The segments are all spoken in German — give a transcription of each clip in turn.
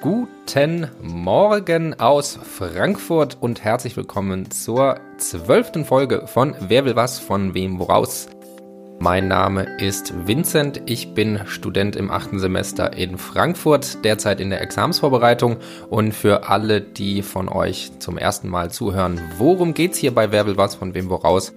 Guten Morgen aus Frankfurt und herzlich willkommen zur zwölften Folge von Wer will was von wem woraus. Mein Name ist Vincent, ich bin Student im achten Semester in Frankfurt, derzeit in der Examsvorbereitung und für alle, die von euch zum ersten Mal zuhören, worum geht's hier bei Wer will was von wem woraus?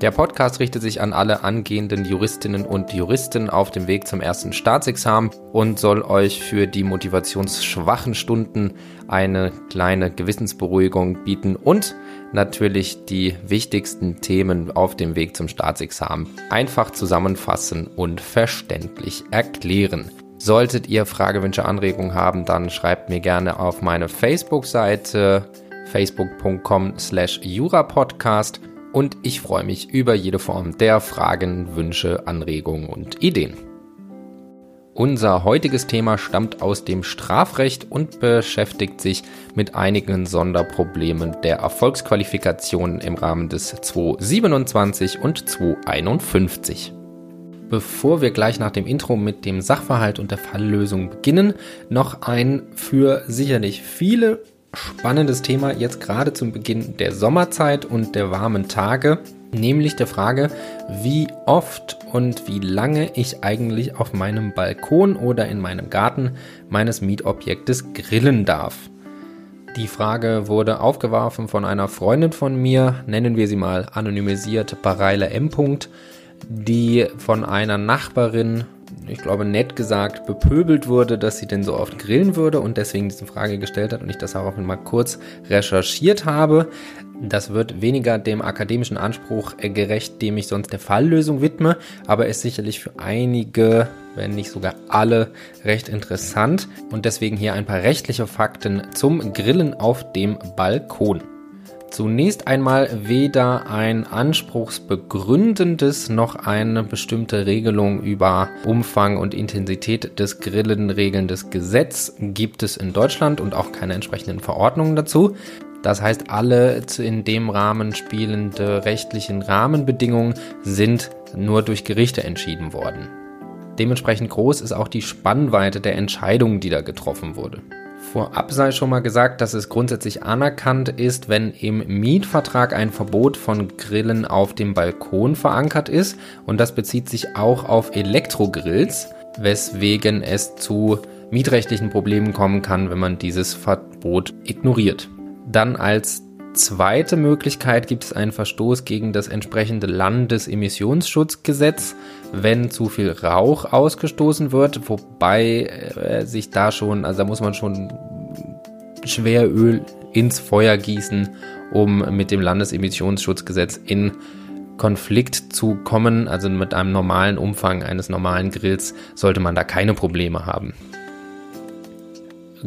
Der Podcast richtet sich an alle angehenden Juristinnen und Juristen auf dem Weg zum ersten Staatsexamen und soll euch für die motivationsschwachen Stunden eine kleine Gewissensberuhigung bieten und natürlich die wichtigsten Themen auf dem Weg zum Staatsexamen einfach zusammenfassen und verständlich erklären. Solltet ihr Fragewünsche, Anregungen haben, dann schreibt mir gerne auf meine Facebook-Seite facebook.com slash jurapodcast und ich freue mich über jede Form der Fragen, Wünsche, Anregungen und Ideen. Unser heutiges Thema stammt aus dem Strafrecht und beschäftigt sich mit einigen Sonderproblemen der Erfolgsqualifikationen im Rahmen des 227 und 251. Bevor wir gleich nach dem Intro mit dem Sachverhalt und der Falllösung beginnen, noch ein für sicherlich viele spannendes Thema jetzt gerade zum Beginn der Sommerzeit und der warmen Tage, nämlich der Frage, wie oft und wie lange ich eigentlich auf meinem Balkon oder in meinem Garten meines Mietobjektes grillen darf. Die Frage wurde aufgeworfen von einer Freundin von mir, nennen wir sie mal anonymisiert Bareile M. die von einer Nachbarin ich glaube, nett gesagt bepöbelt wurde, dass sie denn so oft grillen würde und deswegen diese Frage gestellt hat und ich das auch mal kurz recherchiert habe. Das wird weniger dem akademischen Anspruch gerecht, dem ich sonst der Falllösung widme, aber ist sicherlich für einige, wenn nicht sogar alle, recht interessant und deswegen hier ein paar rechtliche Fakten zum Grillen auf dem Balkon. Zunächst einmal weder ein anspruchsbegründendes noch eine bestimmte Regelung über Umfang und Intensität des Grillen regelndes Gesetz gibt es in Deutschland und auch keine entsprechenden Verordnungen dazu. Das heißt, alle in dem Rahmen spielende rechtlichen Rahmenbedingungen sind nur durch Gerichte entschieden worden. Dementsprechend groß ist auch die Spannweite der Entscheidungen, die da getroffen wurde. Vorab sei schon mal gesagt, dass es grundsätzlich anerkannt ist, wenn im Mietvertrag ein Verbot von Grillen auf dem Balkon verankert ist und das bezieht sich auch auf Elektrogrills, weswegen es zu mietrechtlichen Problemen kommen kann, wenn man dieses Verbot ignoriert. Dann als zweite Möglichkeit gibt es einen Verstoß gegen das entsprechende Landesemissionsschutzgesetz, wenn zu viel Rauch ausgestoßen wird, wobei äh, sich da schon, also da muss man schon Schweröl ins Feuer gießen, um mit dem Landesemissionsschutzgesetz in Konflikt zu kommen. Also mit einem normalen Umfang eines normalen Grills sollte man da keine Probleme haben.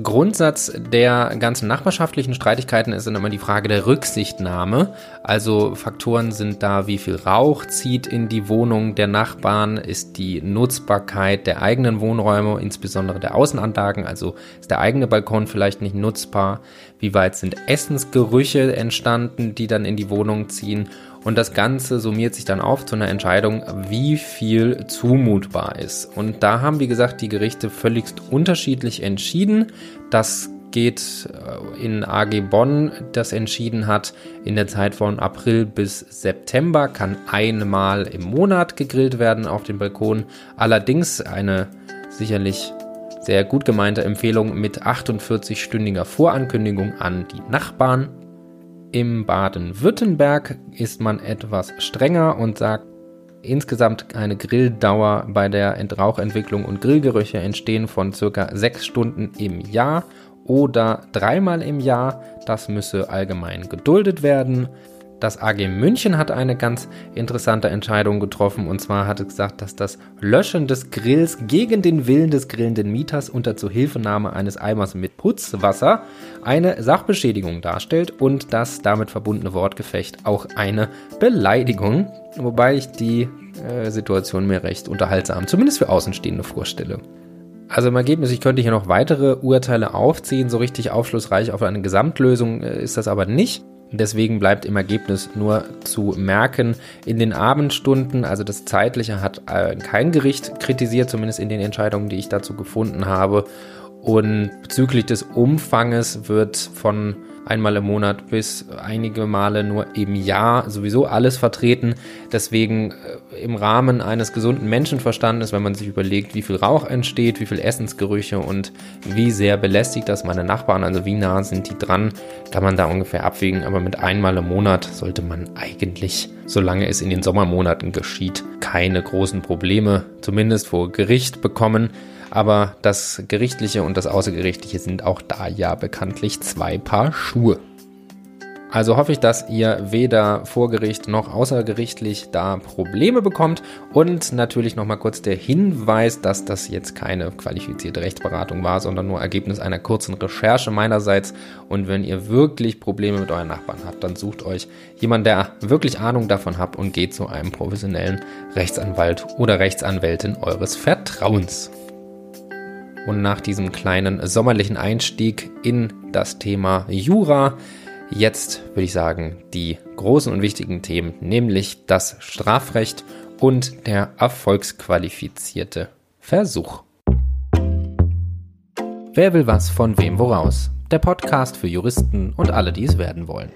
Grundsatz der ganzen nachbarschaftlichen Streitigkeiten ist dann immer die Frage der Rücksichtnahme. Also Faktoren sind da, wie viel Rauch zieht in die Wohnung der Nachbarn, ist die Nutzbarkeit der eigenen Wohnräume, insbesondere der Außenanlagen, also ist der eigene Balkon vielleicht nicht nutzbar, wie weit sind Essensgerüche entstanden, die dann in die Wohnung ziehen und das Ganze summiert sich dann auf zu einer Entscheidung, wie viel zumutbar ist. Und da haben, wie gesagt, die Gerichte völligst unterschiedlich entschieden. Das geht äh, in AG Bonn, das entschieden hat, in der Zeit von April bis September kann einmal im Monat gegrillt werden auf dem Balkon. Allerdings eine sicherlich sehr gut gemeinte Empfehlung mit 48-stündiger Vorankündigung an die Nachbarn im Baden-Württemberg ist man etwas strenger und sagt, insgesamt eine Grilldauer bei der Rauchentwicklung und Grillgerüche entstehen von circa sechs Stunden im Jahr oder dreimal im Jahr. Das müsse allgemein geduldet werden. Das AG München hat eine ganz interessante Entscheidung getroffen und zwar hat es gesagt, dass das Löschen des Grills gegen den Willen des grillenden Mieters unter Zuhilfenahme eines Eimers mit Putzwasser eine Sachbeschädigung darstellt und das damit verbundene Wortgefecht auch eine Beleidigung, wobei ich die äh, Situation mir recht unterhaltsam, zumindest für Außenstehende vorstelle. Also im Ergebnis, ich könnte hier noch weitere Urteile aufziehen, so richtig aufschlussreich auf eine Gesamtlösung äh, ist das aber nicht. Deswegen bleibt im Ergebnis nur zu merken, in den Abendstunden, also das Zeitliche hat äh, kein Gericht kritisiert, zumindest in den Entscheidungen, die ich dazu gefunden habe. Und bezüglich des Umfanges wird von einmal im Monat bis einige Male nur im Jahr sowieso alles vertreten. Deswegen äh, im Rahmen eines gesunden Menschenverstandes, wenn man sich überlegt, wie viel Rauch entsteht, wie viel Essensgerüche und wie sehr belästigt das meine Nachbarn, also wie nah sind die dran, kann man da ungefähr abwägen. Aber mit einmal im Monat sollte man eigentlich, solange es in den Sommermonaten geschieht, keine großen Probleme, zumindest vor Gericht bekommen. Aber das Gerichtliche und das Außergerichtliche sind auch da ja bekanntlich zwei Paar Schuhe. Also hoffe ich, dass ihr weder vor Gericht noch außergerichtlich da Probleme bekommt. Und natürlich nochmal kurz der Hinweis, dass das jetzt keine qualifizierte Rechtsberatung war, sondern nur Ergebnis einer kurzen Recherche meinerseits. Und wenn ihr wirklich Probleme mit euren Nachbarn habt, dann sucht euch jemanden, der wirklich Ahnung davon hat und geht zu einem professionellen Rechtsanwalt oder Rechtsanwältin eures Vertrauens. Und nach diesem kleinen sommerlichen Einstieg in das Thema Jura, jetzt würde ich sagen, die großen und wichtigen Themen, nämlich das Strafrecht und der erfolgsqualifizierte Versuch. Wer will was von wem woraus? Der Podcast für Juristen und alle, die es werden wollen.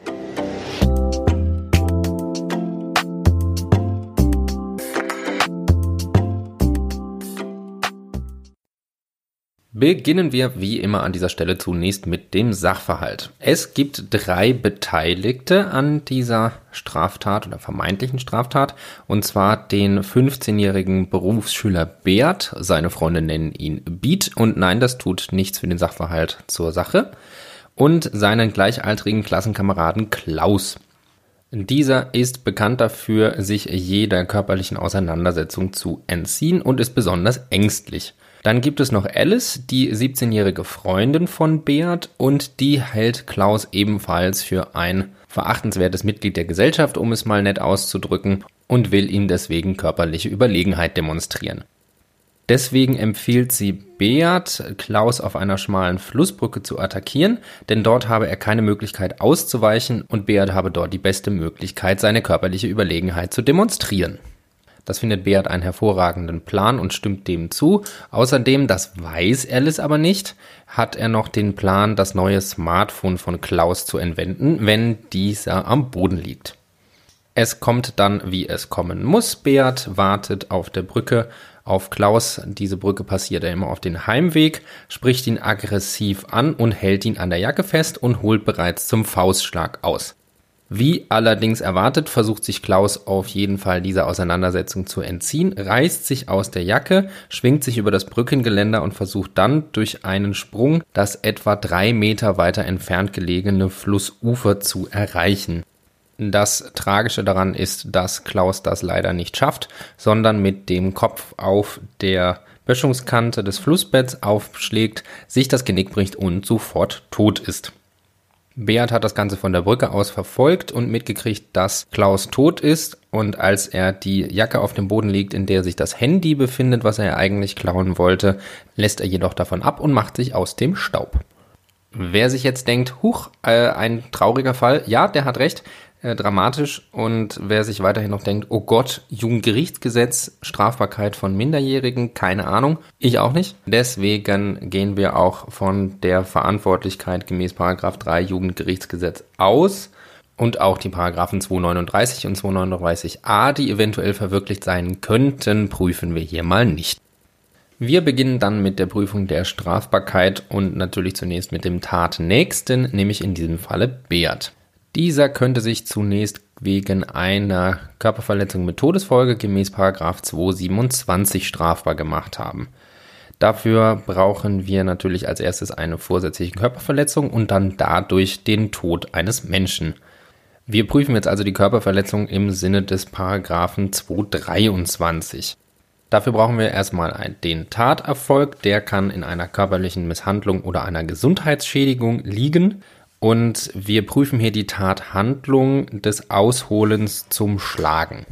Beginnen wir wie immer an dieser Stelle zunächst mit dem Sachverhalt. Es gibt drei Beteiligte an dieser Straftat oder vermeintlichen Straftat, und zwar den 15-jährigen Berufsschüler Beat, seine Freunde nennen ihn Beat, und nein, das tut nichts für den Sachverhalt zur Sache, und seinen gleichaltrigen Klassenkameraden Klaus. Dieser ist bekannt dafür, sich jeder körperlichen Auseinandersetzung zu entziehen und ist besonders ängstlich. Dann gibt es noch Alice, die 17-jährige Freundin von Beat und die hält Klaus ebenfalls für ein verachtenswertes Mitglied der Gesellschaft, um es mal nett auszudrücken, und will ihm deswegen körperliche Überlegenheit demonstrieren. Deswegen empfiehlt sie Beat, Klaus auf einer schmalen Flussbrücke zu attackieren, denn dort habe er keine Möglichkeit auszuweichen und Beat habe dort die beste Möglichkeit, seine körperliche Überlegenheit zu demonstrieren. Das findet Beat einen hervorragenden Plan und stimmt dem zu. Außerdem, das weiß Alice aber nicht, hat er noch den Plan, das neue Smartphone von Klaus zu entwenden, wenn dieser am Boden liegt. Es kommt dann, wie es kommen muss. Beat wartet auf der Brücke auf Klaus. Diese Brücke passiert er immer auf den Heimweg, spricht ihn aggressiv an und hält ihn an der Jacke fest und holt bereits zum Faustschlag aus. Wie allerdings erwartet, versucht sich Klaus auf jeden Fall dieser Auseinandersetzung zu entziehen, reißt sich aus der Jacke, schwingt sich über das Brückengeländer und versucht dann durch einen Sprung das etwa drei Meter weiter entfernt gelegene Flussufer zu erreichen. Das Tragische daran ist, dass Klaus das leider nicht schafft, sondern mit dem Kopf auf der Böschungskante des Flussbetts aufschlägt, sich das Genick bricht und sofort tot ist. Beat hat das Ganze von der Brücke aus verfolgt und mitgekriegt, dass Klaus tot ist. Und als er die Jacke auf dem Boden liegt, in der sich das Handy befindet, was er eigentlich klauen wollte, lässt er jedoch davon ab und macht sich aus dem Staub. Wer sich jetzt denkt, huch, äh, ein trauriger Fall, ja, der hat recht. Äh, dramatisch. Und wer sich weiterhin noch denkt, oh Gott, Jugendgerichtsgesetz, Strafbarkeit von Minderjährigen, keine Ahnung, ich auch nicht. Deswegen gehen wir auch von der Verantwortlichkeit gemäß Paragraph 3 Jugendgerichtsgesetz aus. Und auch die Paragraphen 239 und 239a, die eventuell verwirklicht sein könnten, prüfen wir hier mal nicht. Wir beginnen dann mit der Prüfung der Strafbarkeit und natürlich zunächst mit dem Tatnächsten, nämlich in diesem Falle Beat. Dieser könnte sich zunächst wegen einer Körperverletzung mit Todesfolge gemäß 227 strafbar gemacht haben. Dafür brauchen wir natürlich als erstes eine vorsätzliche Körperverletzung und dann dadurch den Tod eines Menschen. Wir prüfen jetzt also die Körperverletzung im Sinne des Paragraphen 223. Dafür brauchen wir erstmal den Taterfolg, der kann in einer körperlichen Misshandlung oder einer Gesundheitsschädigung liegen. Und wir prüfen hier die Tathandlung des Ausholens zum Schlagen.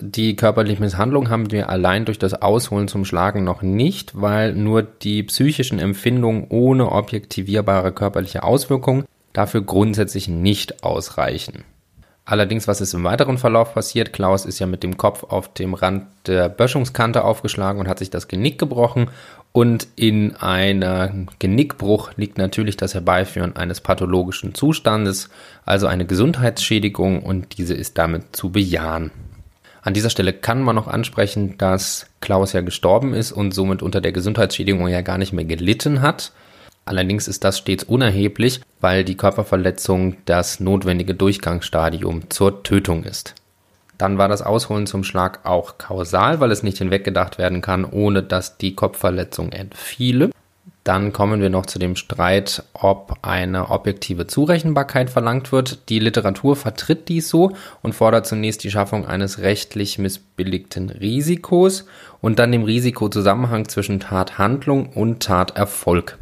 Die körperliche Misshandlung haben wir allein durch das Ausholen zum Schlagen noch nicht, weil nur die psychischen Empfindungen ohne objektivierbare körperliche Auswirkungen dafür grundsätzlich nicht ausreichen. Allerdings, was ist im weiteren Verlauf passiert? Klaus ist ja mit dem Kopf auf dem Rand der Böschungskante aufgeschlagen und hat sich das Genick gebrochen. Und in einem Genickbruch liegt natürlich das Herbeiführen eines pathologischen Zustandes, also eine Gesundheitsschädigung und diese ist damit zu bejahen. An dieser Stelle kann man noch ansprechen, dass Klaus ja gestorben ist und somit unter der Gesundheitsschädigung ja gar nicht mehr gelitten hat. Allerdings ist das stets unerheblich, weil die Körperverletzung das notwendige Durchgangsstadium zur Tötung ist. Dann war das Ausholen zum Schlag auch kausal, weil es nicht hinweggedacht werden kann, ohne dass die Kopfverletzung entfiele. Dann kommen wir noch zu dem Streit, ob eine objektive Zurechenbarkeit verlangt wird. Die Literatur vertritt dies so und fordert zunächst die Schaffung eines rechtlich missbilligten Risikos und dann dem Risikozusammenhang zwischen Tathandlung und Taterfolg.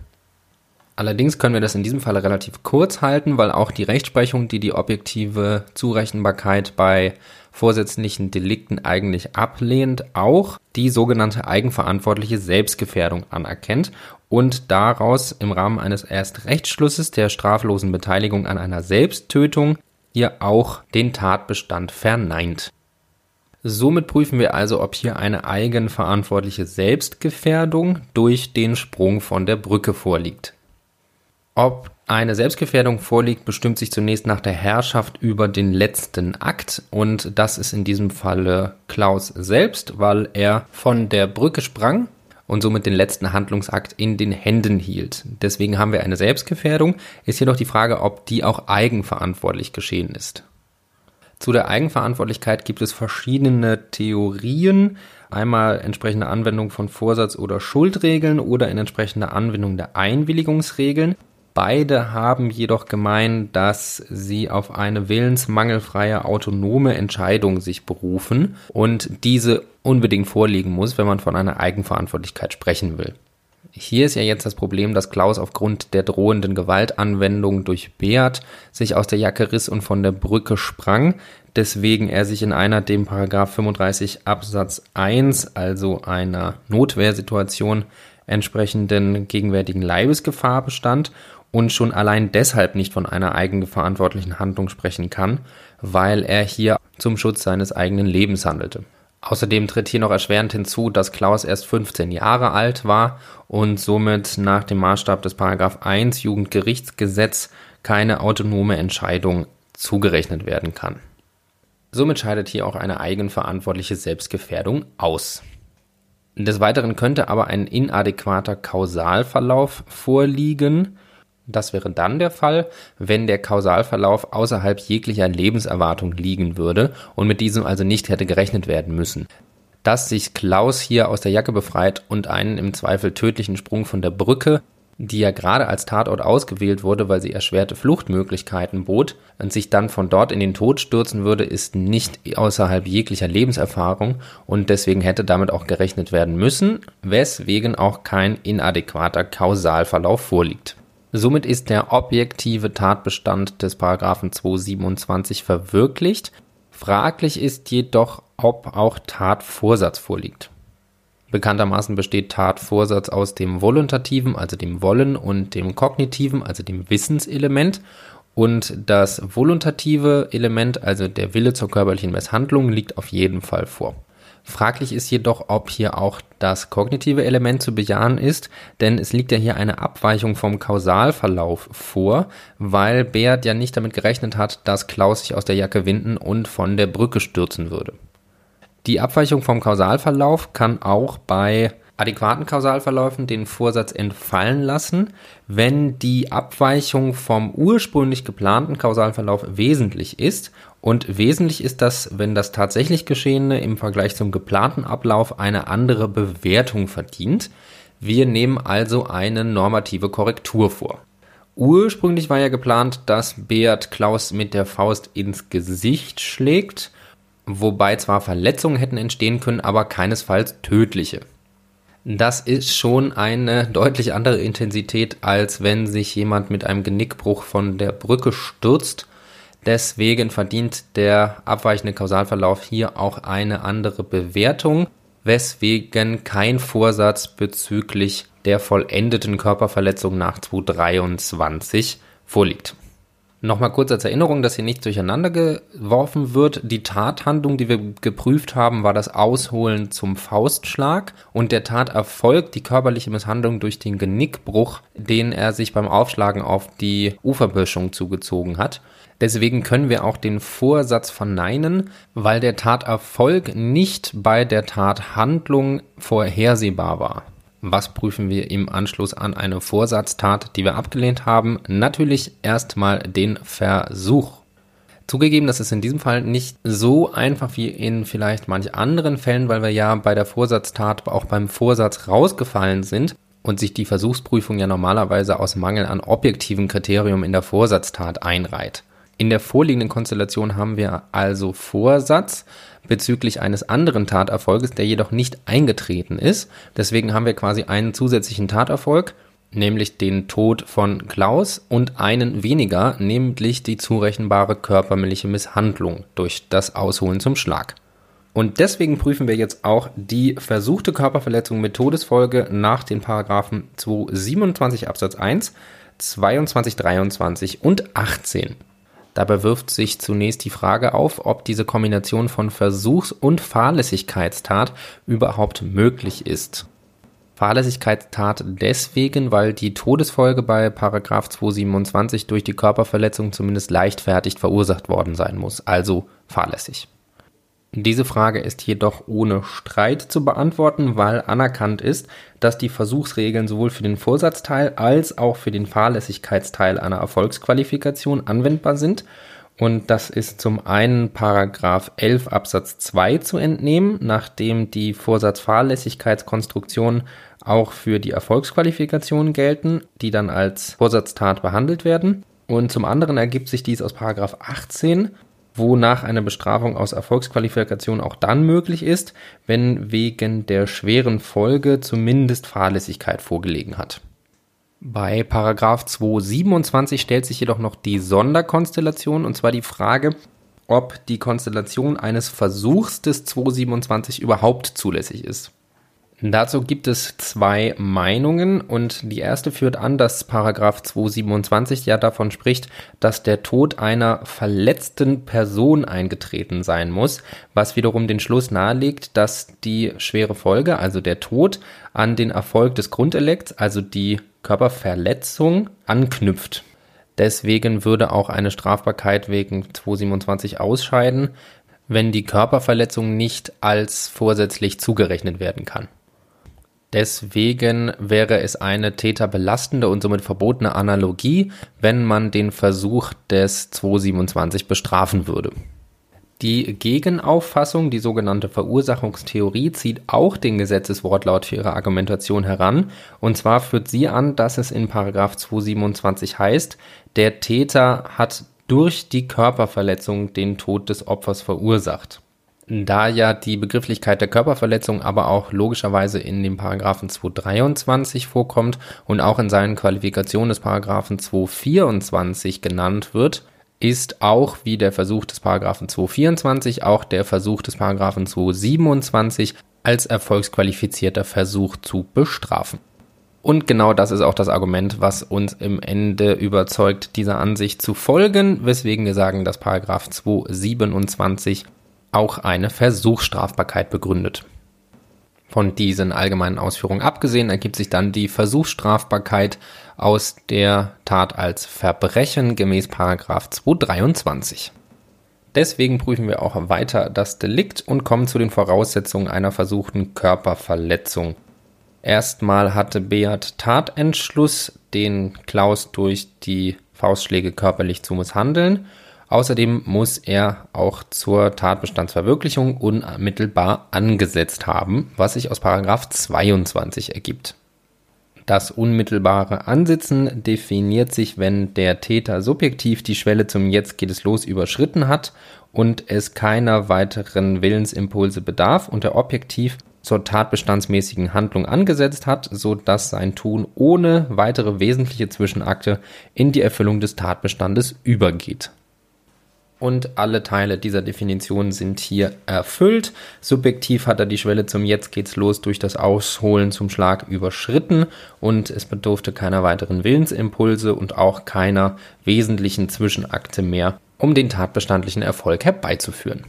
Allerdings können wir das in diesem Fall relativ kurz halten, weil auch die Rechtsprechung, die die objektive Zurechenbarkeit bei vorsätzlichen Delikten eigentlich ablehnt, auch die sogenannte eigenverantwortliche Selbstgefährdung anerkennt und daraus im Rahmen eines Erstrechtsschlusses der straflosen Beteiligung an einer Selbsttötung hier auch den Tatbestand verneint. Somit prüfen wir also, ob hier eine eigenverantwortliche Selbstgefährdung durch den Sprung von der Brücke vorliegt. Ob eine Selbstgefährdung vorliegt, bestimmt sich zunächst nach der Herrschaft über den letzten Akt und das ist in diesem Falle Klaus selbst, weil er von der Brücke sprang und somit den letzten Handlungsakt in den Händen hielt. Deswegen haben wir eine Selbstgefährdung, ist jedoch die Frage, ob die auch eigenverantwortlich geschehen ist. Zu der Eigenverantwortlichkeit gibt es verschiedene Theorien. Einmal entsprechende Anwendung von Vorsatz- oder Schuldregeln oder in entsprechender Anwendung der Einwilligungsregeln. Beide haben jedoch gemein, dass sie auf eine willensmangelfreie autonome Entscheidung sich berufen und diese unbedingt vorliegen muss, wenn man von einer Eigenverantwortlichkeit sprechen will. Hier ist ja jetzt das Problem, dass Klaus aufgrund der drohenden Gewaltanwendung durch Beat sich aus der Jacke riss und von der Brücke sprang, deswegen er sich in einer dem Paragraph 35 Absatz 1, also einer Notwehrsituation, entsprechenden gegenwärtigen Leibesgefahr bestand und schon allein deshalb nicht von einer eigenverantwortlichen Handlung sprechen kann, weil er hier zum Schutz seines eigenen Lebens handelte. Außerdem tritt hier noch erschwerend hinzu, dass Klaus erst 15 Jahre alt war und somit nach dem Maßstab des Paragraph 1 Jugendgerichtsgesetz keine autonome Entscheidung zugerechnet werden kann. Somit scheidet hier auch eine eigenverantwortliche Selbstgefährdung aus. Des Weiteren könnte aber ein inadäquater Kausalverlauf vorliegen, das wäre dann der Fall, wenn der Kausalverlauf außerhalb jeglicher Lebenserwartung liegen würde und mit diesem also nicht hätte gerechnet werden müssen. Dass sich Klaus hier aus der Jacke befreit und einen im Zweifel tödlichen Sprung von der Brücke, die ja gerade als Tatort ausgewählt wurde, weil sie erschwerte Fluchtmöglichkeiten bot, und sich dann von dort in den Tod stürzen würde, ist nicht außerhalb jeglicher Lebenserfahrung und deswegen hätte damit auch gerechnet werden müssen, weswegen auch kein inadäquater Kausalverlauf vorliegt. Somit ist der objektive Tatbestand des Paragraphen 227 verwirklicht. Fraglich ist jedoch, ob auch Tatvorsatz vorliegt. Bekanntermaßen besteht Tatvorsatz aus dem Voluntativen, also dem Wollen, und dem Kognitiven, also dem Wissenselement. Und das voluntative Element, also der Wille zur körperlichen Misshandlung, liegt auf jeden Fall vor. Fraglich ist jedoch, ob hier auch das kognitive Element zu bejahen ist, denn es liegt ja hier eine Abweichung vom Kausalverlauf vor, weil Beat ja nicht damit gerechnet hat, dass Klaus sich aus der Jacke winden und von der Brücke stürzen würde. Die Abweichung vom Kausalverlauf kann auch bei adäquaten Kausalverläufen den Vorsatz entfallen lassen, wenn die Abweichung vom ursprünglich geplanten Kausalverlauf wesentlich ist. Und wesentlich ist das, wenn das tatsächlich Geschehene im Vergleich zum geplanten Ablauf eine andere Bewertung verdient. Wir nehmen also eine normative Korrektur vor. Ursprünglich war ja geplant, dass Beat Klaus mit der Faust ins Gesicht schlägt, wobei zwar Verletzungen hätten entstehen können, aber keinesfalls tödliche. Das ist schon eine deutlich andere Intensität, als wenn sich jemand mit einem Genickbruch von der Brücke stürzt. Deswegen verdient der abweichende Kausalverlauf hier auch eine andere Bewertung, weswegen kein Vorsatz bezüglich der vollendeten Körperverletzung nach 223 vorliegt. Nochmal kurz als Erinnerung, dass hier nicht durcheinander geworfen wird. Die Tathandlung, die wir geprüft haben, war das Ausholen zum Faustschlag und der Taterfolg, die körperliche Misshandlung durch den Genickbruch, den er sich beim Aufschlagen auf die Uferböschung zugezogen hat. Deswegen können wir auch den Vorsatz verneinen, weil der Taterfolg nicht bei der Tathandlung vorhersehbar war. Was prüfen wir im Anschluss an eine Vorsatztat, die wir abgelehnt haben? Natürlich erstmal den Versuch. Zugegeben, das ist in diesem Fall nicht so einfach wie in vielleicht manch anderen Fällen, weil wir ja bei der Vorsatztat auch beim Vorsatz rausgefallen sind und sich die Versuchsprüfung ja normalerweise aus Mangel an objektiven Kriterium in der Vorsatztat einreiht. In der vorliegenden Konstellation haben wir also Vorsatz bezüglich eines anderen Taterfolges, der jedoch nicht eingetreten ist. Deswegen haben wir quasi einen zusätzlichen Taterfolg, nämlich den Tod von Klaus und einen weniger, nämlich die zurechenbare körperliche Misshandlung durch das Ausholen zum Schlag. Und deswegen prüfen wir jetzt auch die versuchte Körperverletzung mit Todesfolge nach den Paragraphen 227 Absatz 1, 22, 23 und 18. Dabei wirft sich zunächst die Frage auf, ob diese Kombination von Versuchs- und Fahrlässigkeitstat überhaupt möglich ist. Fahrlässigkeitstat deswegen, weil die Todesfolge bei Paragraph 227 durch die Körperverletzung zumindest leichtfertig verursacht worden sein muss, also fahrlässig. Diese Frage ist jedoch ohne Streit zu beantworten, weil anerkannt ist, dass die Versuchsregeln sowohl für den Vorsatzteil als auch für den Fahrlässigkeitsteil einer Erfolgsqualifikation anwendbar sind. Und das ist zum einen Paragraph 11 Absatz 2 zu entnehmen, nachdem die Vorsatzfahrlässigkeitskonstruktionen auch für die Erfolgsqualifikationen gelten, die dann als Vorsatztat behandelt werden. Und zum anderen ergibt sich dies aus Paragraph 18 wonach eine Bestrafung aus Erfolgsqualifikation auch dann möglich ist, wenn wegen der schweren Folge zumindest Fahrlässigkeit vorgelegen hat. Bei Paragraph 227 stellt sich jedoch noch die Sonderkonstellation und zwar die Frage, ob die Konstellation eines Versuchs des 227 überhaupt zulässig ist. Dazu gibt es zwei Meinungen und die erste führt an, dass Paragraph 227 ja davon spricht, dass der Tod einer verletzten Person eingetreten sein muss, was wiederum den Schluss nahelegt, dass die schwere Folge, also der Tod, an den Erfolg des Grundelects, also die Körperverletzung, anknüpft. Deswegen würde auch eine Strafbarkeit wegen 227 ausscheiden, wenn die Körperverletzung nicht als vorsätzlich zugerechnet werden kann. Deswegen wäre es eine täterbelastende und somit verbotene Analogie, wenn man den Versuch des 227 bestrafen würde. Die Gegenauffassung, die sogenannte Verursachungstheorie, zieht auch den Gesetzeswortlaut für ihre Argumentation heran. Und zwar führt sie an, dass es in Paragraph 227 heißt, der Täter hat durch die Körperverletzung den Tod des Opfers verursacht. Da ja die Begrifflichkeit der Körperverletzung aber auch logischerweise in dem Paragraphen 223 vorkommt und auch in seinen Qualifikationen des Paragraphen 224 genannt wird, ist auch wie der Versuch des Paragraphen 224 auch der Versuch des Paragraphen 227 als erfolgsqualifizierter Versuch zu bestrafen. Und genau das ist auch das Argument, was uns im Ende überzeugt, dieser Ansicht zu folgen, weswegen wir sagen, dass Paragraph 227 auch eine Versuchsstrafbarkeit begründet. Von diesen allgemeinen Ausführungen abgesehen ergibt sich dann die Versuchsstrafbarkeit aus der Tat als Verbrechen gemäß 223. Deswegen prüfen wir auch weiter das Delikt und kommen zu den Voraussetzungen einer versuchten Körperverletzung. Erstmal hatte Beat Tatentschluss, den Klaus durch die Faustschläge körperlich zu misshandeln Außerdem muss er auch zur Tatbestandsverwirklichung unmittelbar angesetzt haben, was sich aus Paragraph 22 ergibt. Das unmittelbare Ansitzen definiert sich, wenn der Täter subjektiv die Schwelle zum Jetzt geht es los überschritten hat und es keiner weiteren Willensimpulse bedarf und er objektiv zur tatbestandsmäßigen Handlung angesetzt hat, so dass sein Tun ohne weitere wesentliche Zwischenakte in die Erfüllung des Tatbestandes übergeht. Und alle Teile dieser Definition sind hier erfüllt. Subjektiv hat er die Schwelle zum Jetzt geht's los durch das Ausholen zum Schlag überschritten und es bedurfte keiner weiteren Willensimpulse und auch keiner wesentlichen Zwischenakte mehr, um den tatbestandlichen Erfolg herbeizuführen.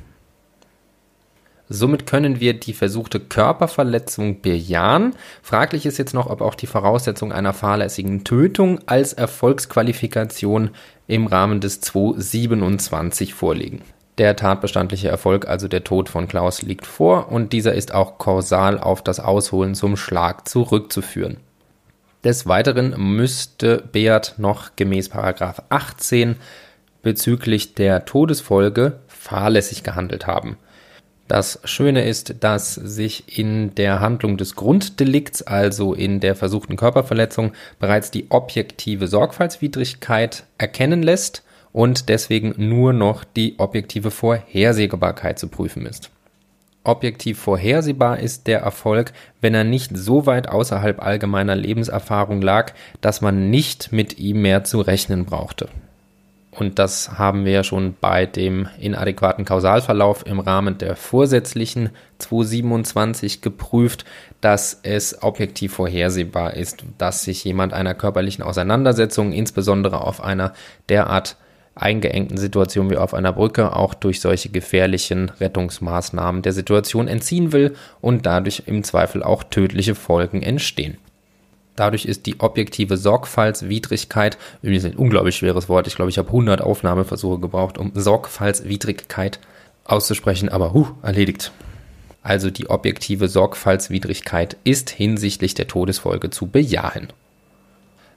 Somit können wir die versuchte Körperverletzung bejahen. Fraglich ist jetzt noch, ob auch die Voraussetzung einer fahrlässigen Tötung als Erfolgsqualifikation im Rahmen des 227 vorliegen. Der tatbestandliche Erfolg, also der Tod von Klaus, liegt vor und dieser ist auch kausal auf das Ausholen zum Schlag zurückzuführen. Des Weiteren müsste Beat noch gemäß 18 bezüglich der Todesfolge fahrlässig gehandelt haben. Das Schöne ist, dass sich in der Handlung des Grunddelikts, also in der versuchten Körperverletzung, bereits die objektive Sorgfaltswidrigkeit erkennen lässt und deswegen nur noch die objektive Vorhersehbarkeit zu prüfen ist. Objektiv vorhersehbar ist der Erfolg, wenn er nicht so weit außerhalb allgemeiner Lebenserfahrung lag, dass man nicht mit ihm mehr zu rechnen brauchte. Und das haben wir ja schon bei dem inadäquaten Kausalverlauf im Rahmen der vorsätzlichen 227 geprüft, dass es objektiv vorhersehbar ist, dass sich jemand einer körperlichen Auseinandersetzung, insbesondere auf einer derart eingeengten Situation wie auf einer Brücke, auch durch solche gefährlichen Rettungsmaßnahmen der Situation entziehen will und dadurch im Zweifel auch tödliche Folgen entstehen. Dadurch ist die objektive Sorgfaltswidrigkeit, übrigens ein unglaublich schweres Wort, ich glaube, ich habe 100 Aufnahmeversuche gebraucht, um Sorgfaltswidrigkeit auszusprechen, aber huh, erledigt. Also die objektive Sorgfaltswidrigkeit ist hinsichtlich der Todesfolge zu bejahen.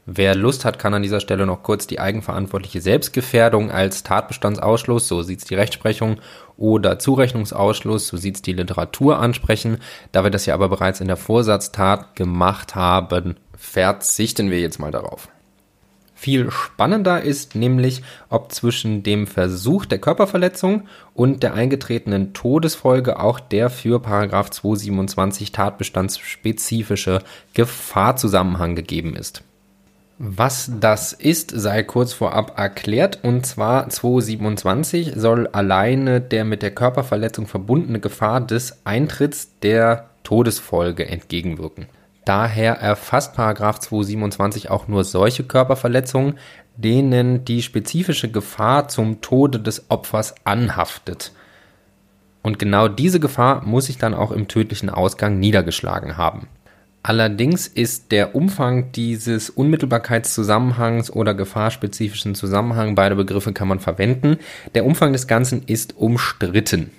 Wer Lust hat, kann an dieser Stelle noch kurz die eigenverantwortliche Selbstgefährdung als Tatbestandsausschluss, so sieht es die Rechtsprechung, oder Zurechnungsausschluss, so sieht es die Literatur ansprechen. Da wir das ja aber bereits in der Vorsatztat gemacht haben, verzichten wir jetzt mal darauf. Viel spannender ist nämlich, ob zwischen dem Versuch der Körperverletzung und der eingetretenen Todesfolge auch der für 227 tatbestandsspezifische Gefahrzusammenhang gegeben ist. Was das ist, sei kurz vorab erklärt. Und zwar 227 soll alleine der mit der Körperverletzung verbundene Gefahr des Eintritts der Todesfolge entgegenwirken. Daher erfasst Paragraph 227 auch nur solche Körperverletzungen, denen die spezifische Gefahr zum Tode des Opfers anhaftet. Und genau diese Gefahr muss sich dann auch im tödlichen Ausgang niedergeschlagen haben. Allerdings ist der Umfang dieses Unmittelbarkeitszusammenhangs oder gefahrspezifischen Zusammenhang, beide Begriffe kann man verwenden, der Umfang des Ganzen ist umstritten.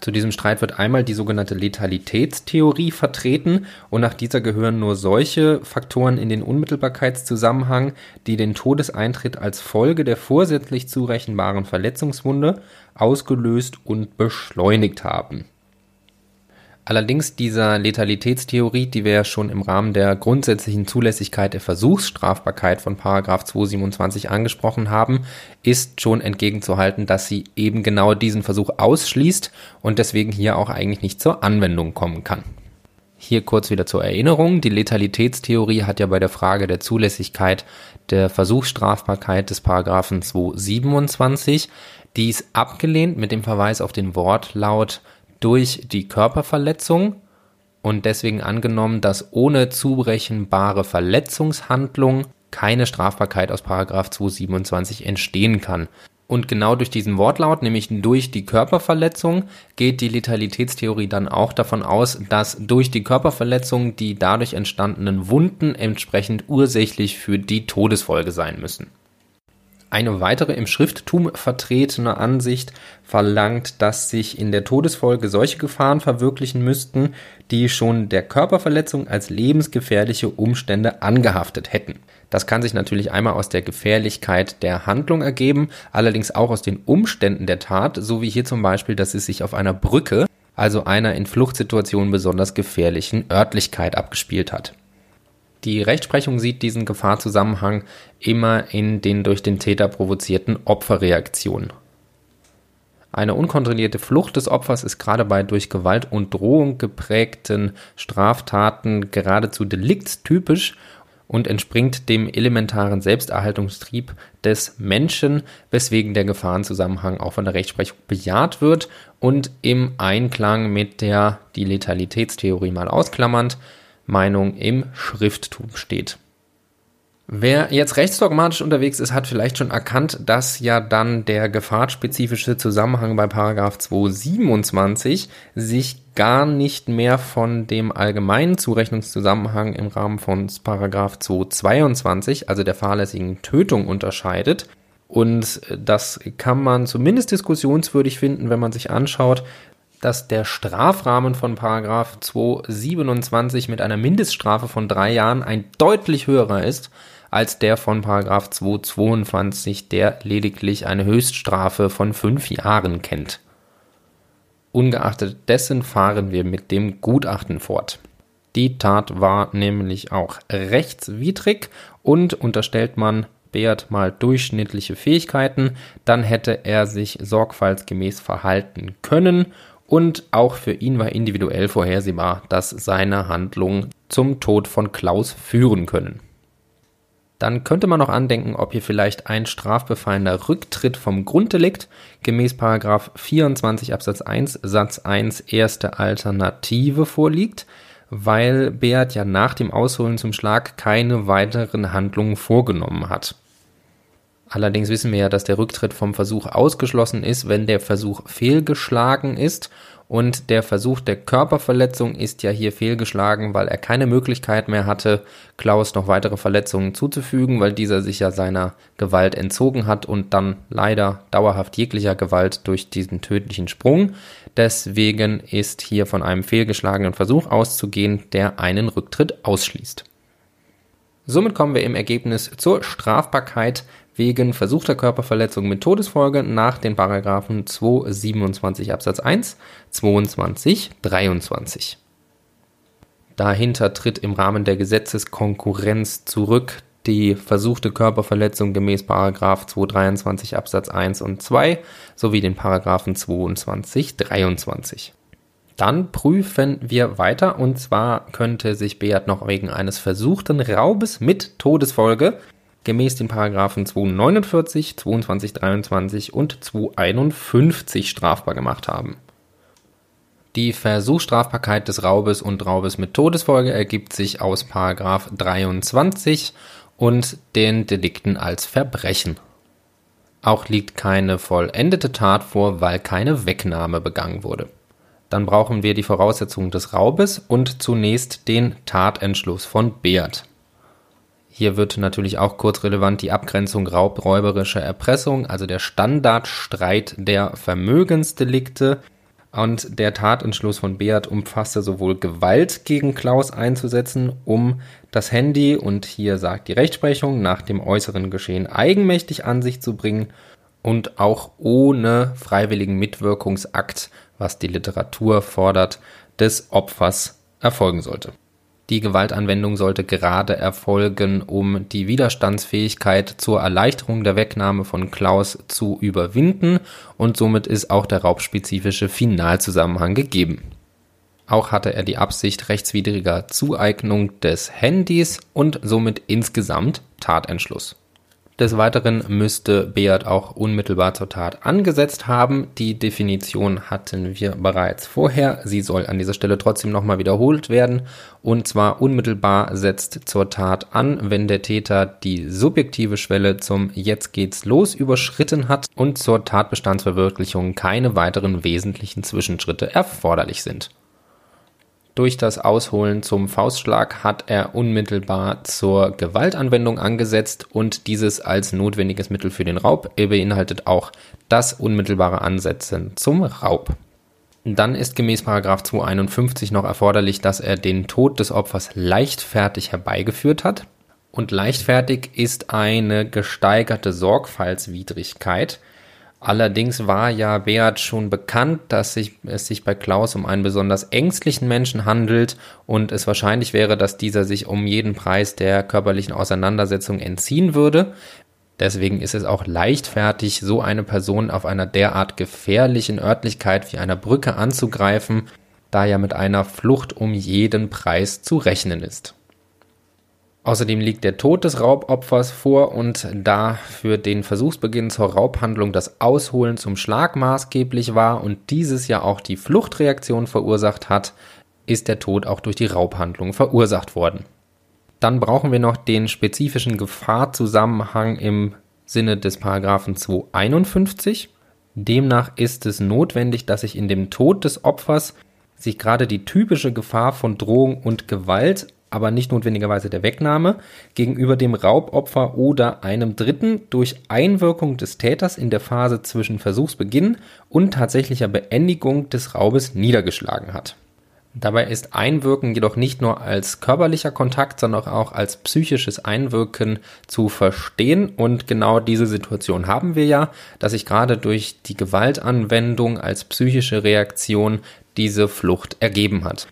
Zu diesem Streit wird einmal die sogenannte Letalitätstheorie vertreten und nach dieser gehören nur solche Faktoren in den Unmittelbarkeitszusammenhang, die den Todeseintritt als Folge der vorsätzlich zurechenbaren Verletzungswunde ausgelöst und beschleunigt haben. Allerdings dieser Letalitätstheorie, die wir ja schon im Rahmen der grundsätzlichen Zulässigkeit der Versuchsstrafbarkeit von Paragraph 227 angesprochen haben, ist schon entgegenzuhalten, dass sie eben genau diesen Versuch ausschließt und deswegen hier auch eigentlich nicht zur Anwendung kommen kann. Hier kurz wieder zur Erinnerung. Die Letalitätstheorie hat ja bei der Frage der Zulässigkeit der Versuchsstrafbarkeit des Paragraphen 227 dies abgelehnt mit dem Verweis auf den Wortlaut durch die Körperverletzung und deswegen angenommen, dass ohne zurechenbare Verletzungshandlung keine Strafbarkeit aus 227 entstehen kann. Und genau durch diesen Wortlaut, nämlich durch die Körperverletzung, geht die Letalitätstheorie dann auch davon aus, dass durch die Körperverletzung die dadurch entstandenen Wunden entsprechend ursächlich für die Todesfolge sein müssen. Eine weitere im Schrifttum vertretene Ansicht verlangt, dass sich in der Todesfolge solche Gefahren verwirklichen müssten, die schon der Körperverletzung als lebensgefährliche Umstände angehaftet hätten. Das kann sich natürlich einmal aus der Gefährlichkeit der Handlung ergeben, allerdings auch aus den Umständen der Tat, so wie hier zum Beispiel, dass es sich auf einer Brücke, also einer in Fluchtsituationen besonders gefährlichen Örtlichkeit abgespielt hat. Die Rechtsprechung sieht diesen Gefahrzusammenhang immer in den durch den Täter provozierten Opferreaktionen. Eine unkontrollierte Flucht des Opfers ist gerade bei durch Gewalt und Drohung geprägten Straftaten geradezu deliktstypisch und entspringt dem elementaren Selbsterhaltungstrieb des Menschen, weswegen der Gefahrenzusammenhang auch von der Rechtsprechung bejaht wird und im Einklang mit der die Letalitätstheorie mal ausklammernd Meinung im Schrifttum steht. Wer jetzt rechtsdogmatisch unterwegs ist, hat vielleicht schon erkannt, dass ja dann der gefahrspezifische Zusammenhang bei Paragraph 227 sich gar nicht mehr von dem allgemeinen Zurechnungszusammenhang im Rahmen von Paragraph 222, also der fahrlässigen Tötung, unterscheidet. Und das kann man zumindest diskussionswürdig finden, wenn man sich anschaut, dass der Strafrahmen von Paragraph 227 mit einer Mindeststrafe von drei Jahren ein deutlich höherer ist als der von Paragraph 222, der lediglich eine Höchststrafe von fünf Jahren kennt. Ungeachtet dessen fahren wir mit dem Gutachten fort. Die Tat war nämlich auch rechtswidrig und unterstellt man Beat mal durchschnittliche Fähigkeiten, dann hätte er sich sorgfaltsgemäß verhalten können und auch für ihn war individuell vorhersehbar, dass seine Handlungen zum Tod von Klaus führen können. Dann könnte man noch andenken, ob hier vielleicht ein strafbefallener Rücktritt vom Grunddelikt gemäß 24 Absatz 1 Satz 1 erste Alternative vorliegt, weil Beat ja nach dem Ausholen zum Schlag keine weiteren Handlungen vorgenommen hat. Allerdings wissen wir ja, dass der Rücktritt vom Versuch ausgeschlossen ist, wenn der Versuch fehlgeschlagen ist und der Versuch der Körperverletzung ist ja hier fehlgeschlagen, weil er keine Möglichkeit mehr hatte, Klaus noch weitere Verletzungen zuzufügen, weil dieser sich ja seiner Gewalt entzogen hat und dann leider dauerhaft jeglicher Gewalt durch diesen tödlichen Sprung. Deswegen ist hier von einem fehlgeschlagenen Versuch auszugehen, der einen Rücktritt ausschließt. Somit kommen wir im Ergebnis zur Strafbarkeit wegen versuchter Körperverletzung mit Todesfolge nach den Paragraphen 227 Absatz 1, 22, 23. Dahinter tritt im Rahmen der Gesetzeskonkurrenz zurück die versuchte Körperverletzung gemäß Paragraph 223 Absatz 1 und 2 sowie den Paragraphen 22, 23. Dann prüfen wir weiter und zwar könnte sich Beat noch wegen eines versuchten Raubes mit Todesfolge gemäß den Paragraphen 249, 22, 23 und 251 strafbar gemacht haben. Die Versuchsstrafbarkeit des Raubes und Raubes mit Todesfolge ergibt sich aus Paragraph 23 und den Delikten als Verbrechen. Auch liegt keine vollendete Tat vor, weil keine Wegnahme begangen wurde. Dann brauchen wir die Voraussetzungen des Raubes und zunächst den Tatentschluss von Beat. Hier wird natürlich auch kurz relevant die Abgrenzung raubräuberischer Erpressung, also der Standardstreit der Vermögensdelikte. Und der Tatentschluss von Beat umfasste sowohl Gewalt gegen Klaus einzusetzen, um das Handy, und hier sagt die Rechtsprechung, nach dem äußeren Geschehen eigenmächtig an sich zu bringen und auch ohne freiwilligen Mitwirkungsakt, was die Literatur fordert, des Opfers erfolgen sollte. Die Gewaltanwendung sollte gerade erfolgen, um die Widerstandsfähigkeit zur Erleichterung der Wegnahme von Klaus zu überwinden und somit ist auch der raubspezifische Finalzusammenhang gegeben. Auch hatte er die Absicht rechtswidriger Zueignung des Handys und somit insgesamt Tatentschluss. Des Weiteren müsste Beat auch unmittelbar zur Tat angesetzt haben. Die Definition hatten wir bereits vorher. Sie soll an dieser Stelle trotzdem nochmal wiederholt werden. Und zwar unmittelbar setzt zur Tat an, wenn der Täter die subjektive Schwelle zum Jetzt geht's los überschritten hat und zur Tatbestandsverwirklichung keine weiteren wesentlichen Zwischenschritte erforderlich sind. Durch das Ausholen zum Faustschlag hat er unmittelbar zur Gewaltanwendung angesetzt und dieses als notwendiges Mittel für den Raub. Er beinhaltet auch das unmittelbare Ansetzen zum Raub. Dann ist gemäß 251 noch erforderlich, dass er den Tod des Opfers leichtfertig herbeigeführt hat. Und leichtfertig ist eine gesteigerte Sorgfaltswidrigkeit. Allerdings war ja Beat schon bekannt, dass es sich bei Klaus um einen besonders ängstlichen Menschen handelt und es wahrscheinlich wäre, dass dieser sich um jeden Preis der körperlichen Auseinandersetzung entziehen würde. Deswegen ist es auch leichtfertig, so eine Person auf einer derart gefährlichen Örtlichkeit wie einer Brücke anzugreifen, da ja mit einer Flucht um jeden Preis zu rechnen ist. Außerdem liegt der Tod des Raubopfers vor und da für den Versuchsbeginn zur Raubhandlung das Ausholen zum Schlag maßgeblich war und dieses ja auch die Fluchtreaktion verursacht hat, ist der Tod auch durch die Raubhandlung verursacht worden. Dann brauchen wir noch den spezifischen Gefahrzusammenhang im Sinne des Paragraphen 251. Demnach ist es notwendig, dass sich in dem Tod des Opfers sich gerade die typische Gefahr von Drohung und Gewalt aber nicht notwendigerweise der Wegnahme, gegenüber dem Raubopfer oder einem Dritten durch Einwirkung des Täters in der Phase zwischen Versuchsbeginn und tatsächlicher Beendigung des Raubes niedergeschlagen hat. Dabei ist Einwirken jedoch nicht nur als körperlicher Kontakt, sondern auch als psychisches Einwirken zu verstehen. Und genau diese Situation haben wir ja, dass sich gerade durch die Gewaltanwendung als psychische Reaktion diese Flucht ergeben hat.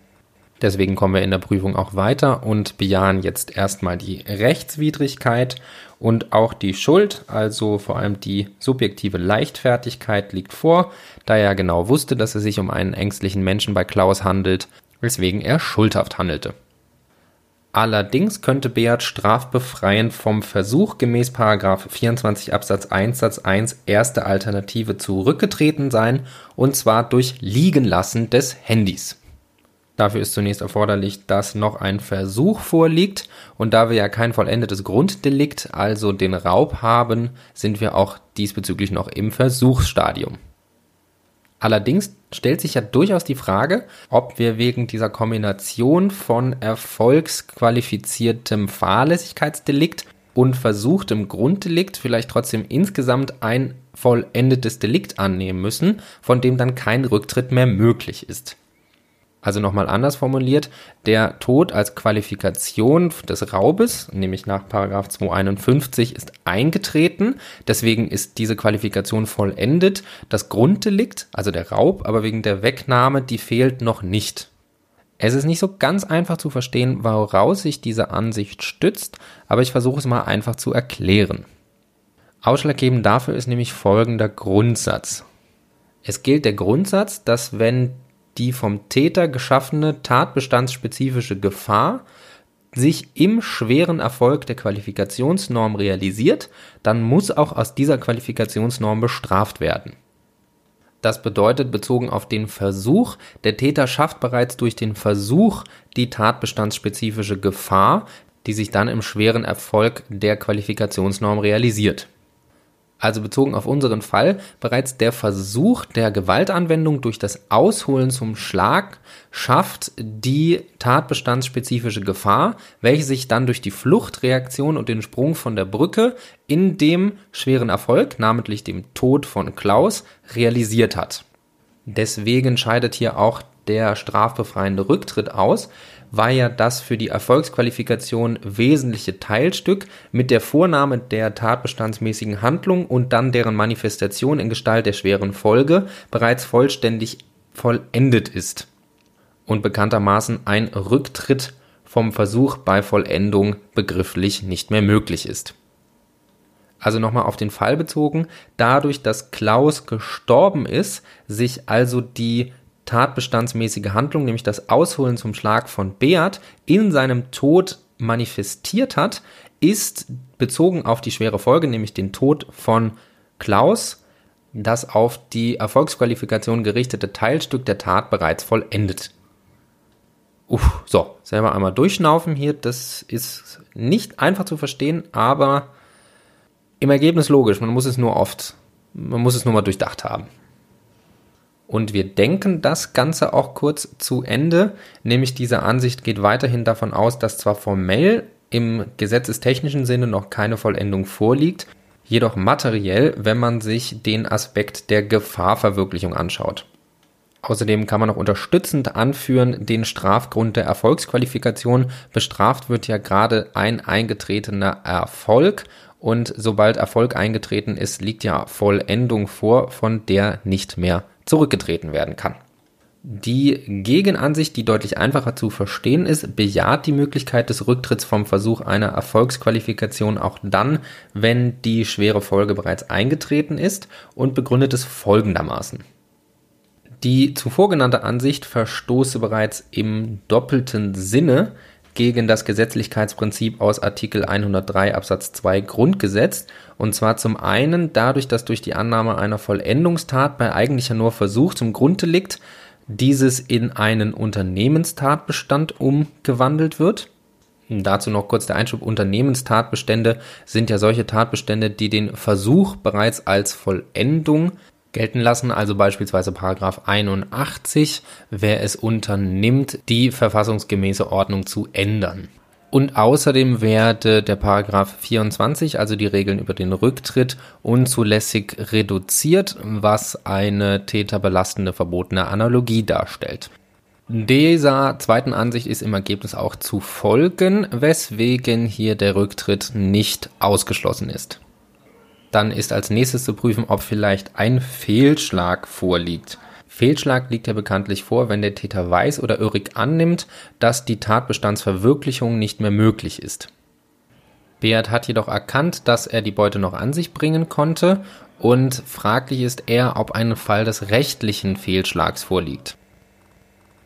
Deswegen kommen wir in der Prüfung auch weiter und bejahen jetzt erstmal die Rechtswidrigkeit und auch die Schuld, also vor allem die subjektive Leichtfertigkeit liegt vor, da er genau wusste, dass es sich um einen ängstlichen Menschen bei Klaus handelt, weswegen er schuldhaft handelte. Allerdings könnte Beat strafbefreiend vom Versuch gemäß 24 Absatz 1 Satz 1 erste Alternative zurückgetreten sein, und zwar durch Liegenlassen des Handys. Dafür ist zunächst erforderlich, dass noch ein Versuch vorliegt und da wir ja kein vollendetes Grunddelikt, also den Raub haben, sind wir auch diesbezüglich noch im Versuchsstadium. Allerdings stellt sich ja durchaus die Frage, ob wir wegen dieser Kombination von erfolgsqualifiziertem Fahrlässigkeitsdelikt und versuchtem Grunddelikt vielleicht trotzdem insgesamt ein vollendetes Delikt annehmen müssen, von dem dann kein Rücktritt mehr möglich ist. Also nochmal anders formuliert, der Tod als Qualifikation des Raubes, nämlich nach 251, ist eingetreten. Deswegen ist diese Qualifikation vollendet. Das Grunddelikt, also der Raub, aber wegen der Wegnahme, die fehlt noch nicht. Es ist nicht so ganz einfach zu verstehen, woraus sich diese Ansicht stützt, aber ich versuche es mal einfach zu erklären. Ausschlaggebend dafür ist nämlich folgender Grundsatz. Es gilt der Grundsatz, dass wenn die vom Täter geschaffene tatbestandsspezifische Gefahr sich im schweren Erfolg der Qualifikationsnorm realisiert, dann muss auch aus dieser Qualifikationsnorm bestraft werden. Das bedeutet, bezogen auf den Versuch, der Täter schafft bereits durch den Versuch die tatbestandsspezifische Gefahr, die sich dann im schweren Erfolg der Qualifikationsnorm realisiert also bezogen auf unseren Fall, bereits der Versuch der Gewaltanwendung durch das Ausholen zum Schlag schafft die tatbestandsspezifische Gefahr, welche sich dann durch die Fluchtreaktion und den Sprung von der Brücke in dem schweren Erfolg, namentlich dem Tod von Klaus, realisiert hat. Deswegen scheidet hier auch der strafbefreiende Rücktritt aus, weil ja das für die Erfolgsqualifikation wesentliche Teilstück mit der Vornahme der tatbestandsmäßigen Handlung und dann deren Manifestation in Gestalt der schweren Folge bereits vollständig vollendet ist und bekanntermaßen ein Rücktritt vom Versuch bei Vollendung begrifflich nicht mehr möglich ist. Also nochmal auf den Fall bezogen, dadurch, dass Klaus gestorben ist, sich also die tatbestandsmäßige Handlung, nämlich das Ausholen zum Schlag von Beat, in seinem Tod manifestiert hat, ist bezogen auf die schwere Folge, nämlich den Tod von Klaus, das auf die Erfolgsqualifikation gerichtete Teilstück der Tat bereits vollendet. Uff, so, selber einmal durchschnaufen hier, das ist nicht einfach zu verstehen, aber im Ergebnis logisch, man muss es nur oft, man muss es nur mal durchdacht haben. Und wir denken das Ganze auch kurz zu Ende, nämlich diese Ansicht geht weiterhin davon aus, dass zwar formell im gesetzestechnischen Sinne noch keine Vollendung vorliegt, jedoch materiell, wenn man sich den Aspekt der Gefahrverwirklichung anschaut. Außerdem kann man noch unterstützend anführen den Strafgrund der Erfolgsqualifikation. Bestraft wird ja gerade ein eingetretener Erfolg und sobald Erfolg eingetreten ist, liegt ja Vollendung vor, von der nicht mehr zurückgetreten werden kann. Die Gegenansicht, die deutlich einfacher zu verstehen ist, bejaht die Möglichkeit des Rücktritts vom Versuch einer Erfolgsqualifikation auch dann, wenn die schwere Folge bereits eingetreten ist und begründet es folgendermaßen. Die zuvor genannte Ansicht verstoße bereits im doppelten Sinne, gegen das Gesetzlichkeitsprinzip aus Artikel 103 Absatz 2 Grundgesetz. Und zwar zum einen dadurch, dass durch die Annahme einer Vollendungstat bei eigentlicher nur Versuch zum Grunddelikt dieses in einen Unternehmenstatbestand umgewandelt wird. Dazu noch kurz der Einschub. Unternehmenstatbestände sind ja solche Tatbestände, die den Versuch bereits als Vollendung gelten lassen, also beispielsweise Paragraph 81, wer es unternimmt, die verfassungsgemäße Ordnung zu ändern. Und außerdem werde der Paragraph 24, also die Regeln über den Rücktritt, unzulässig reduziert, was eine täterbelastende verbotene Analogie darstellt. Dieser zweiten Ansicht ist im Ergebnis auch zu folgen, weswegen hier der Rücktritt nicht ausgeschlossen ist. Dann ist als nächstes zu prüfen, ob vielleicht ein Fehlschlag vorliegt. Fehlschlag liegt ja bekanntlich vor, wenn der Täter weiß oder irrig annimmt, dass die Tatbestandsverwirklichung nicht mehr möglich ist. Beat hat jedoch erkannt, dass er die Beute noch an sich bringen konnte und fraglich ist eher, ob ein Fall des rechtlichen Fehlschlags vorliegt.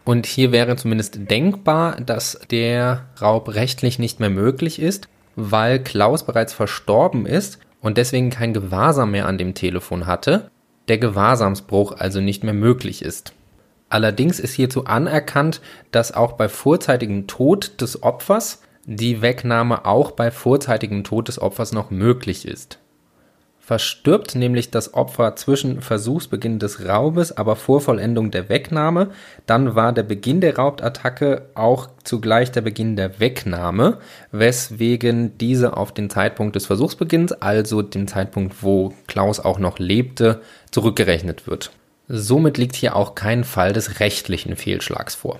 Und hier wäre zumindest denkbar, dass der Raub rechtlich nicht mehr möglich ist, weil Klaus bereits verstorben ist und deswegen kein Gewahrsam mehr an dem Telefon hatte, der Gewahrsamsbruch also nicht mehr möglich ist. Allerdings ist hierzu anerkannt, dass auch bei vorzeitigem Tod des Opfers die Wegnahme auch bei vorzeitigem Tod des Opfers noch möglich ist. Verstirbt nämlich das Opfer zwischen Versuchsbeginn des Raubes, aber vor Vollendung der Wegnahme, dann war der Beginn der Raubattacke auch zugleich der Beginn der Wegnahme, weswegen diese auf den Zeitpunkt des Versuchsbeginns, also den Zeitpunkt, wo Klaus auch noch lebte, zurückgerechnet wird. Somit liegt hier auch kein Fall des rechtlichen Fehlschlags vor.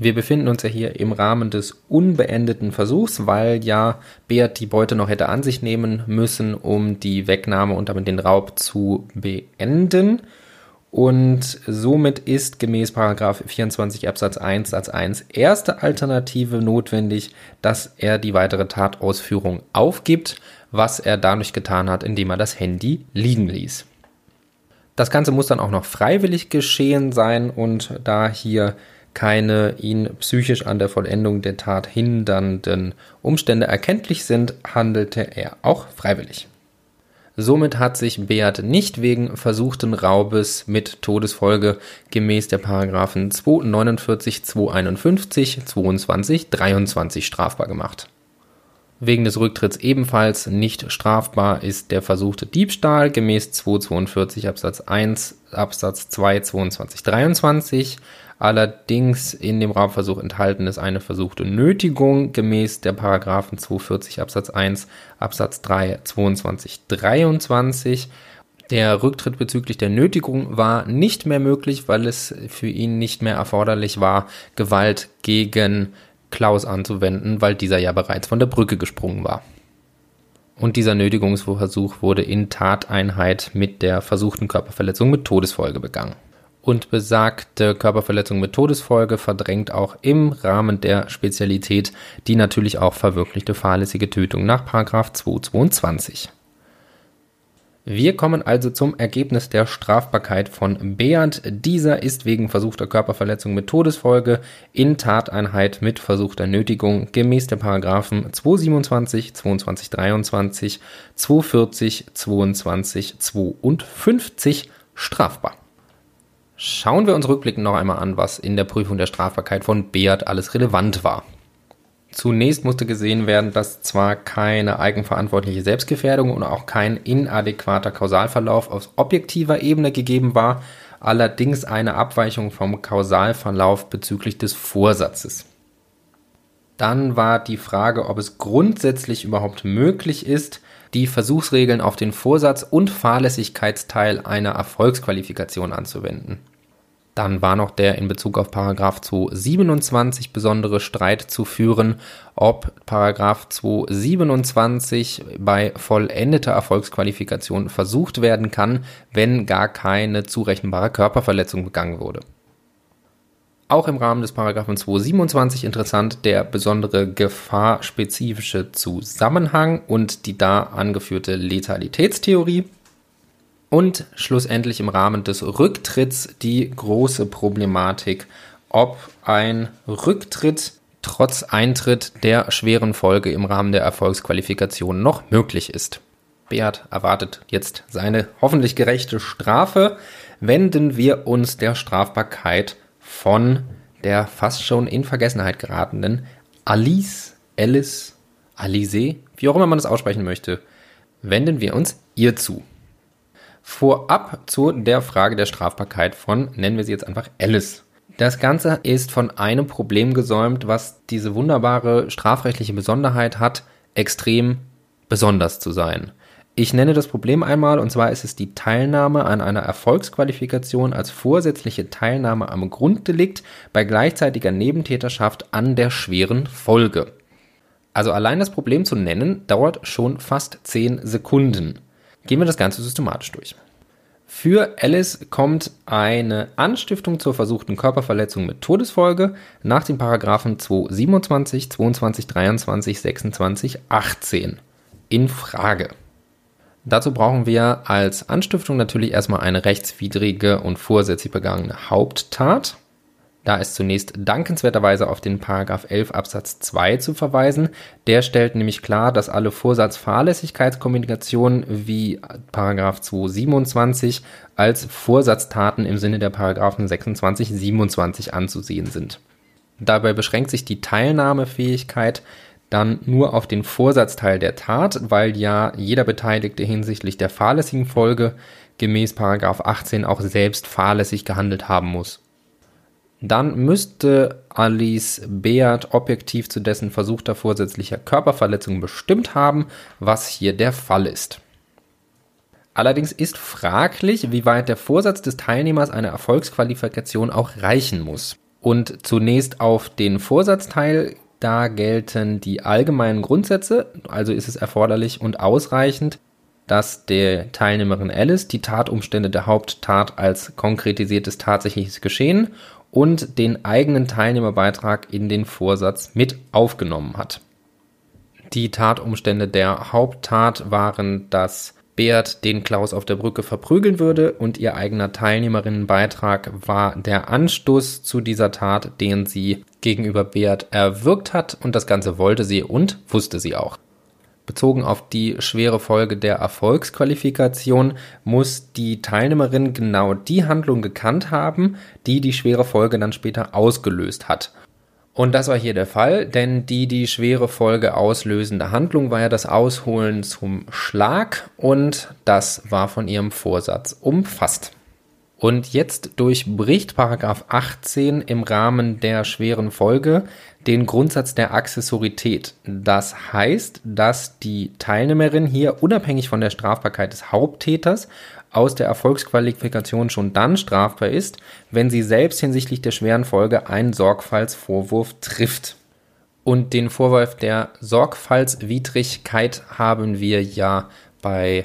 Wir befinden uns ja hier im Rahmen des unbeendeten Versuchs, weil ja Beat die Beute noch hätte an sich nehmen müssen, um die Wegnahme und damit den Raub zu beenden. Und somit ist gemäß 24 Absatz 1 Satz 1 erste Alternative notwendig, dass er die weitere Tatausführung aufgibt, was er dadurch getan hat, indem er das Handy liegen ließ. Das Ganze muss dann auch noch freiwillig geschehen sein und da hier keine ihn psychisch an der Vollendung der Tat hindernden Umstände erkenntlich sind, handelte er auch freiwillig. Somit hat sich Beat nicht wegen versuchten Raubes mit Todesfolge gemäß der Paragraphen 249, 251, 22, 23 strafbar gemacht. Wegen des Rücktritts ebenfalls nicht strafbar ist der versuchte Diebstahl gemäß 242 Absatz 1 Absatz 2 22 23 Allerdings in dem Raubversuch enthalten ist eine versuchte Nötigung gemäß der Paragraphen 240 Absatz 1 Absatz 3 22 23. Der Rücktritt bezüglich der Nötigung war nicht mehr möglich, weil es für ihn nicht mehr erforderlich war, Gewalt gegen Klaus anzuwenden, weil dieser ja bereits von der Brücke gesprungen war. Und dieser Nötigungsversuch wurde in Tateinheit mit der versuchten Körperverletzung mit Todesfolge begangen und besagte Körperverletzung mit Todesfolge verdrängt auch im Rahmen der Spezialität die natürlich auch verwirklichte fahrlässige Tötung nach 222. Wir kommen also zum Ergebnis der Strafbarkeit von Beat. Dieser ist wegen versuchter Körperverletzung mit Todesfolge in Tateinheit mit versuchter Nötigung gemäß der Paragraphen 227, 22, 23, 240, 22, 52 strafbar. Schauen wir uns rückblickend noch einmal an, was in der Prüfung der Strafbarkeit von Beat alles relevant war. Zunächst musste gesehen werden, dass zwar keine eigenverantwortliche Selbstgefährdung und auch kein inadäquater Kausalverlauf auf objektiver Ebene gegeben war, allerdings eine Abweichung vom Kausalverlauf bezüglich des Vorsatzes. Dann war die Frage, ob es grundsätzlich überhaupt möglich ist, die Versuchsregeln auf den Vorsatz und Fahrlässigkeitsteil einer Erfolgsqualifikation anzuwenden. Dann war noch der in Bezug auf Paragraph 227 besondere Streit zu führen, ob Paragraph 227 bei vollendeter Erfolgsqualifikation versucht werden kann, wenn gar keine zurechenbare Körperverletzung begangen wurde. Auch im Rahmen des Paragraphen 227 interessant der besondere gefahrspezifische Zusammenhang und die da angeführte Letalitätstheorie. Und schlussendlich im Rahmen des Rücktritts die große Problematik, ob ein Rücktritt trotz Eintritt der schweren Folge im Rahmen der Erfolgsqualifikation noch möglich ist. Beat erwartet jetzt seine hoffentlich gerechte Strafe. Wenden wir uns der Strafbarkeit von der fast schon in Vergessenheit geratenen Alice, Alice, Alice, wie auch immer man es aussprechen möchte, wenden wir uns ihr zu. Vorab zu der Frage der Strafbarkeit von, nennen wir sie jetzt einfach Alice. Das Ganze ist von einem Problem gesäumt, was diese wunderbare strafrechtliche Besonderheit hat, extrem besonders zu sein. Ich nenne das Problem einmal, und zwar ist es die Teilnahme an einer Erfolgsqualifikation als vorsätzliche Teilnahme am Grunddelikt bei gleichzeitiger Nebentäterschaft an der schweren Folge. Also allein das Problem zu nennen dauert schon fast 10 Sekunden. Gehen wir das Ganze systematisch durch. Für Alice kommt eine Anstiftung zur versuchten Körperverletzung mit Todesfolge nach den Paragraphen 227, 22, 23, 26, 18 in Frage. Dazu brauchen wir als Anstiftung natürlich erstmal eine rechtswidrige und vorsätzlich begangene Haupttat. Da ist zunächst dankenswerterweise auf den Paragraph 11 Absatz 2 zu verweisen. Der stellt nämlich klar, dass alle Vorsatzfahrlässigkeitskommunikation wie Paragraph 227 als Vorsatztaten im Sinne der Paragraphen 26, 27 anzusehen sind. Dabei beschränkt sich die Teilnahmefähigkeit dann nur auf den Vorsatzteil der Tat, weil ja jeder Beteiligte hinsichtlich der fahrlässigen Folge gemäß Paragraph 18 auch selbst fahrlässig gehandelt haben muss dann müsste Alice Beat objektiv zu dessen versuchter vorsätzlicher Körperverletzung bestimmt haben, was hier der Fall ist. Allerdings ist fraglich, wie weit der Vorsatz des Teilnehmers einer Erfolgsqualifikation auch reichen muss. Und zunächst auf den Vorsatzteil, da gelten die allgemeinen Grundsätze, also ist es erforderlich und ausreichend, dass der Teilnehmerin Alice die Tatumstände der Haupttat als konkretisiertes tatsächliches Geschehen und den eigenen Teilnehmerbeitrag in den Vorsatz mit aufgenommen hat. Die Tatumstände der Haupttat waren, dass Beat den Klaus auf der Brücke verprügeln würde und ihr eigener Teilnehmerinnenbeitrag war der Anstoß zu dieser Tat, den sie gegenüber Beat erwirkt hat und das Ganze wollte sie und wusste sie auch. Bezogen auf die schwere Folge der Erfolgsqualifikation muss die Teilnehmerin genau die Handlung gekannt haben, die die schwere Folge dann später ausgelöst hat. Und das war hier der Fall, denn die die schwere Folge auslösende Handlung war ja das Ausholen zum Schlag und das war von ihrem Vorsatz umfasst. Und jetzt durchbricht Paragraph 18 im Rahmen der schweren Folge den Grundsatz der Accessorität. Das heißt, dass die Teilnehmerin hier unabhängig von der Strafbarkeit des Haupttäters aus der Erfolgsqualifikation schon dann strafbar ist, wenn sie selbst hinsichtlich der schweren Folge einen Sorgfaltsvorwurf trifft. Und den Vorwurf der Sorgfaltswidrigkeit haben wir ja bei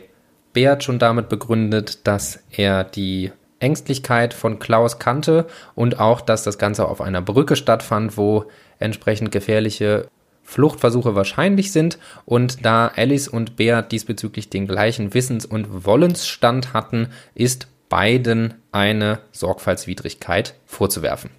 Beat schon damit begründet, dass er die Ängstlichkeit von Klaus kannte und auch, dass das Ganze auf einer Brücke stattfand, wo entsprechend gefährliche Fluchtversuche wahrscheinlich sind und da Alice und Beat diesbezüglich den gleichen Wissens- und Wollensstand hatten, ist beiden eine Sorgfaltswidrigkeit vorzuwerfen.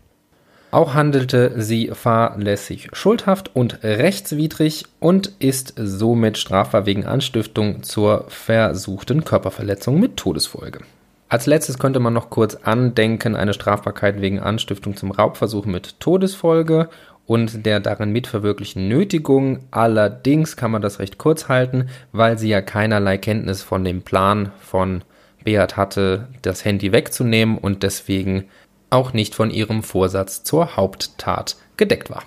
Auch handelte sie fahrlässig schuldhaft und rechtswidrig und ist somit strafbar wegen Anstiftung zur versuchten Körperverletzung mit Todesfolge. Als letztes könnte man noch kurz andenken, eine Strafbarkeit wegen Anstiftung zum Raubversuch mit Todesfolge und der darin mitverwirklichen Nötigung. Allerdings kann man das recht kurz halten, weil sie ja keinerlei Kenntnis von dem Plan von Beat hatte, das Handy wegzunehmen und deswegen auch nicht von ihrem Vorsatz zur Haupttat gedeckt war.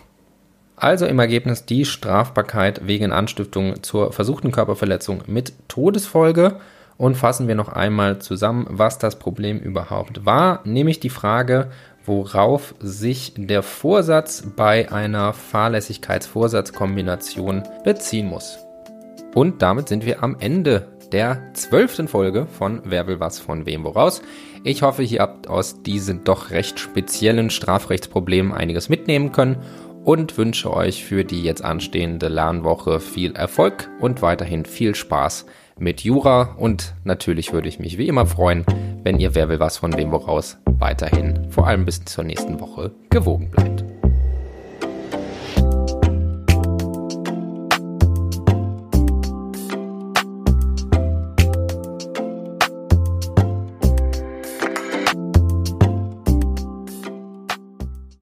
Also im Ergebnis die Strafbarkeit wegen Anstiftung zur versuchten Körperverletzung mit Todesfolge. Und fassen wir noch einmal zusammen, was das Problem überhaupt war, nämlich die Frage, worauf sich der Vorsatz bei einer Fahrlässigkeitsvorsatzkombination beziehen muss. Und damit sind wir am Ende der zwölften Folge von Wer will was von wem woraus. Ich hoffe, ihr habt aus diesen doch recht speziellen Strafrechtsproblemen einiges mitnehmen können und wünsche euch für die jetzt anstehende Lernwoche viel Erfolg und weiterhin viel Spaß mit Jura und natürlich würde ich mich wie immer freuen, wenn ihr Wer will was von wem woraus weiterhin, vor allem bis zur nächsten Woche, gewogen bleibt.